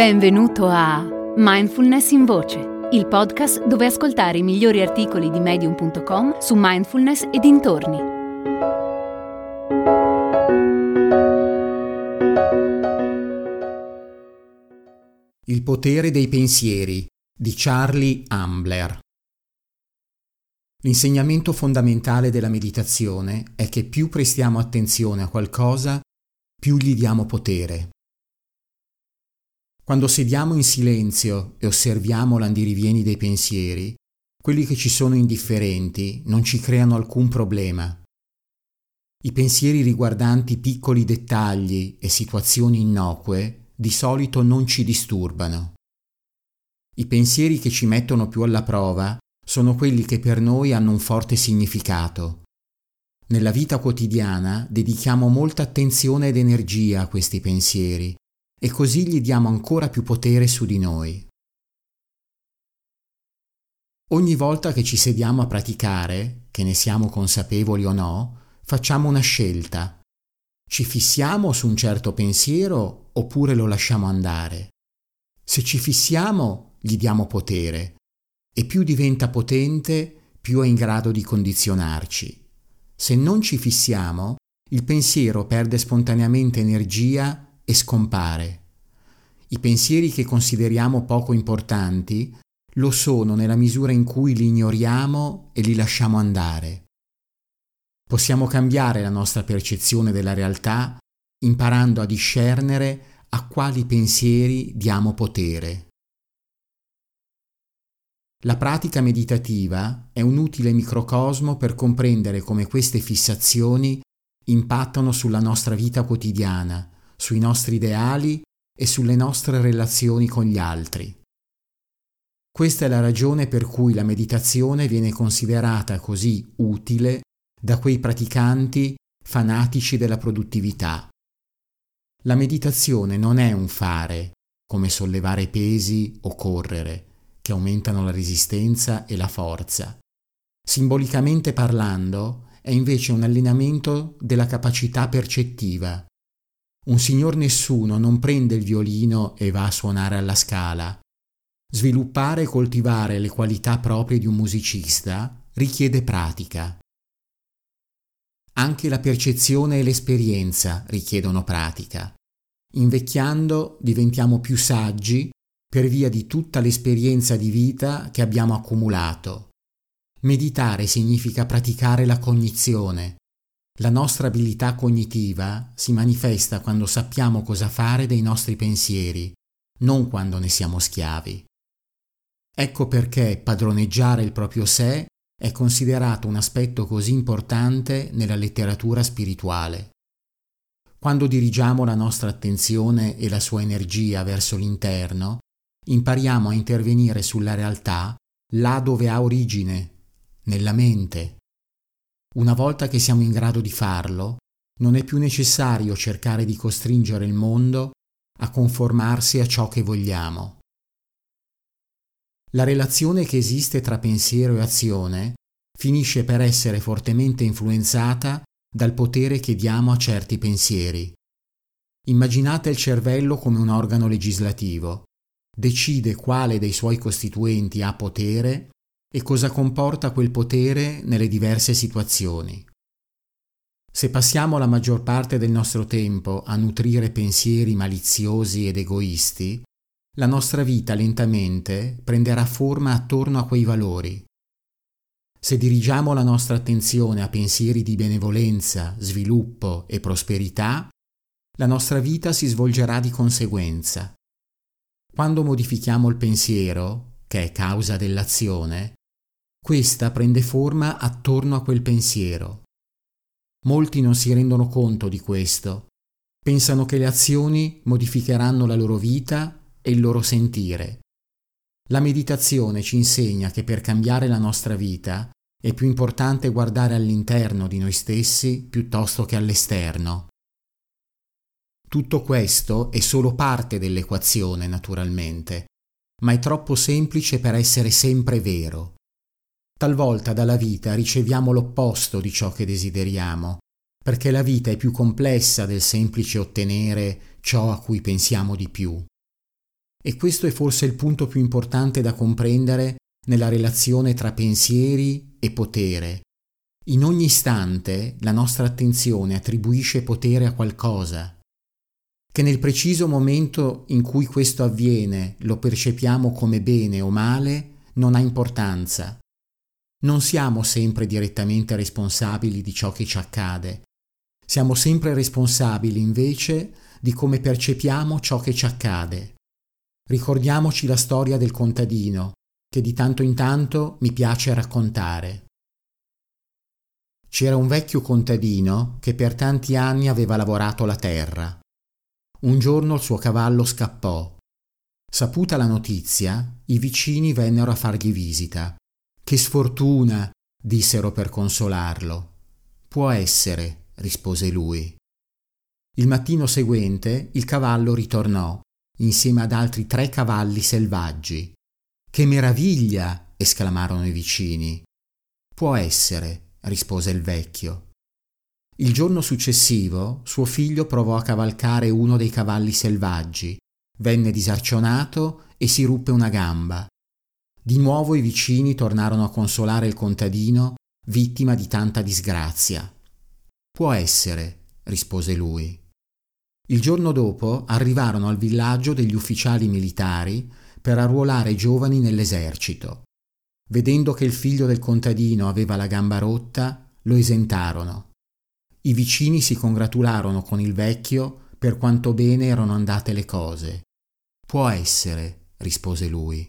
Benvenuto a Mindfulness in Voce, il podcast dove ascoltare i migliori articoli di medium.com su mindfulness e dintorni. Il potere dei pensieri di Charlie Ambler. L'insegnamento fondamentale della meditazione è che più prestiamo attenzione a qualcosa, più gli diamo potere. Quando sediamo in silenzio e osserviamo l'andirivieni dei pensieri, quelli che ci sono indifferenti non ci creano alcun problema. I pensieri riguardanti piccoli dettagli e situazioni innocue di solito non ci disturbano. I pensieri che ci mettono più alla prova sono quelli che per noi hanno un forte significato. Nella vita quotidiana dedichiamo molta attenzione ed energia a questi pensieri e così gli diamo ancora più potere su di noi. Ogni volta che ci sediamo a praticare, che ne siamo consapevoli o no, facciamo una scelta. Ci fissiamo su un certo pensiero oppure lo lasciamo andare. Se ci fissiamo, gli diamo potere e più diventa potente, più è in grado di condizionarci. Se non ci fissiamo, il pensiero perde spontaneamente energia e scompare. I pensieri che consideriamo poco importanti lo sono nella misura in cui li ignoriamo e li lasciamo andare. Possiamo cambiare la nostra percezione della realtà imparando a discernere a quali pensieri diamo potere. La pratica meditativa è un utile microcosmo per comprendere come queste fissazioni impattano sulla nostra vita quotidiana sui nostri ideali e sulle nostre relazioni con gli altri. Questa è la ragione per cui la meditazione viene considerata così utile da quei praticanti fanatici della produttività. La meditazione non è un fare, come sollevare pesi o correre, che aumentano la resistenza e la forza. Simbolicamente parlando, è invece un allenamento della capacità percettiva, un signor nessuno non prende il violino e va a suonare alla scala. Sviluppare e coltivare le qualità proprie di un musicista richiede pratica. Anche la percezione e l'esperienza richiedono pratica. Invecchiando diventiamo più saggi per via di tutta l'esperienza di vita che abbiamo accumulato. Meditare significa praticare la cognizione, la nostra abilità cognitiva si manifesta quando sappiamo cosa fare dei nostri pensieri, non quando ne siamo schiavi. Ecco perché padroneggiare il proprio sé è considerato un aspetto così importante nella letteratura spirituale. Quando dirigiamo la nostra attenzione e la sua energia verso l'interno, impariamo a intervenire sulla realtà là dove ha origine, nella mente. Una volta che siamo in grado di farlo, non è più necessario cercare di costringere il mondo a conformarsi a ciò che vogliamo. La relazione che esiste tra pensiero e azione finisce per essere fortemente influenzata dal potere che diamo a certi pensieri. Immaginate il cervello come un organo legislativo. Decide quale dei suoi costituenti ha potere e cosa comporta quel potere nelle diverse situazioni. Se passiamo la maggior parte del nostro tempo a nutrire pensieri maliziosi ed egoisti, la nostra vita lentamente prenderà forma attorno a quei valori. Se dirigiamo la nostra attenzione a pensieri di benevolenza, sviluppo e prosperità, la nostra vita si svolgerà di conseguenza. Quando modifichiamo il pensiero, che è causa dell'azione, questa prende forma attorno a quel pensiero. Molti non si rendono conto di questo. Pensano che le azioni modificheranno la loro vita e il loro sentire. La meditazione ci insegna che per cambiare la nostra vita è più importante guardare all'interno di noi stessi piuttosto che all'esterno. Tutto questo è solo parte dell'equazione, naturalmente, ma è troppo semplice per essere sempre vero. Talvolta dalla vita riceviamo l'opposto di ciò che desideriamo, perché la vita è più complessa del semplice ottenere ciò a cui pensiamo di più. E questo è forse il punto più importante da comprendere nella relazione tra pensieri e potere. In ogni istante la nostra attenzione attribuisce potere a qualcosa. Che nel preciso momento in cui questo avviene lo percepiamo come bene o male non ha importanza. Non siamo sempre direttamente responsabili di ciò che ci accade. Siamo sempre responsabili invece di come percepiamo ciò che ci accade. Ricordiamoci la storia del contadino, che di tanto in tanto mi piace raccontare. C'era un vecchio contadino che per tanti anni aveva lavorato la terra. Un giorno il suo cavallo scappò. Saputa la notizia, i vicini vennero a fargli visita. Che sfortuna, dissero per consolarlo. Può essere, rispose lui. Il mattino seguente il cavallo ritornò, insieme ad altri tre cavalli selvaggi. Che meraviglia! esclamarono i vicini. Può essere, rispose il vecchio. Il giorno successivo suo figlio provò a cavalcare uno dei cavalli selvaggi, venne disarcionato e si ruppe una gamba. Di nuovo i vicini tornarono a consolare il contadino, vittima di tanta disgrazia. Può essere, rispose lui. Il giorno dopo arrivarono al villaggio degli ufficiali militari per arruolare i giovani nell'esercito. Vedendo che il figlio del contadino aveva la gamba rotta, lo esentarono. I vicini si congratularono con il vecchio per quanto bene erano andate le cose. Può essere, rispose lui.